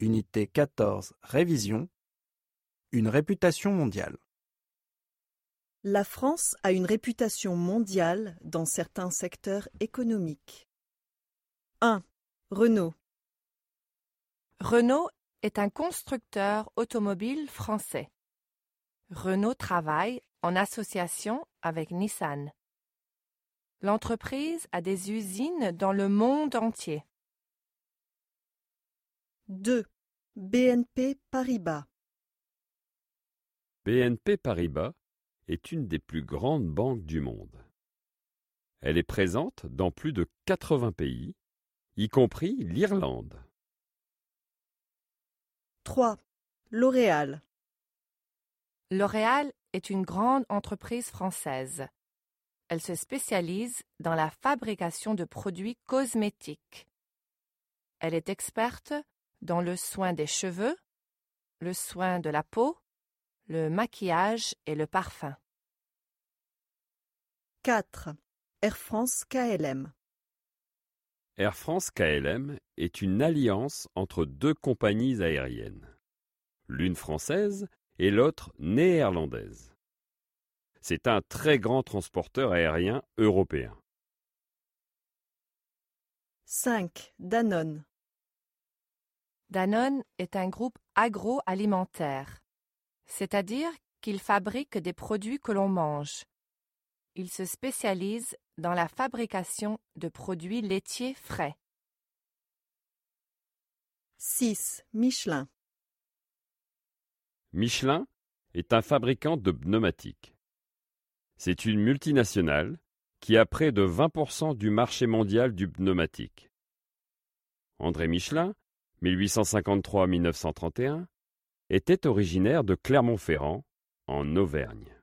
Unité 14, révision. Une réputation mondiale. La France a une réputation mondiale dans certains secteurs économiques. 1. Renault. Renault est un constructeur automobile français. Renault travaille en association avec Nissan. L'entreprise a des usines dans le monde entier. 2. BNP Paribas. BNP Paribas est une des plus grandes banques du monde. Elle est présente dans plus de 80 pays, y compris l'Irlande. 3. L'Oréal. L'Oréal est une grande entreprise française. Elle se spécialise dans la fabrication de produits cosmétiques. Elle est experte dans le soin des cheveux, le soin de la peau, le maquillage et le parfum. 4. Air France KLM. Air France KLM est une alliance entre deux compagnies aériennes, l'une française et l'autre néerlandaise. C'est un très grand transporteur aérien européen. 5. Danone. Danone est un groupe agroalimentaire, c'est-à-dire qu'il fabrique des produits que l'on mange. Il se spécialise dans la fabrication de produits laitiers frais. 6. Michelin. Michelin est un fabricant de pneumatiques. C'est une multinationale qui a près de 20% du marché mondial du pneumatique. André Michelin 1853-1931, était originaire de Clermont-Ferrand, en Auvergne.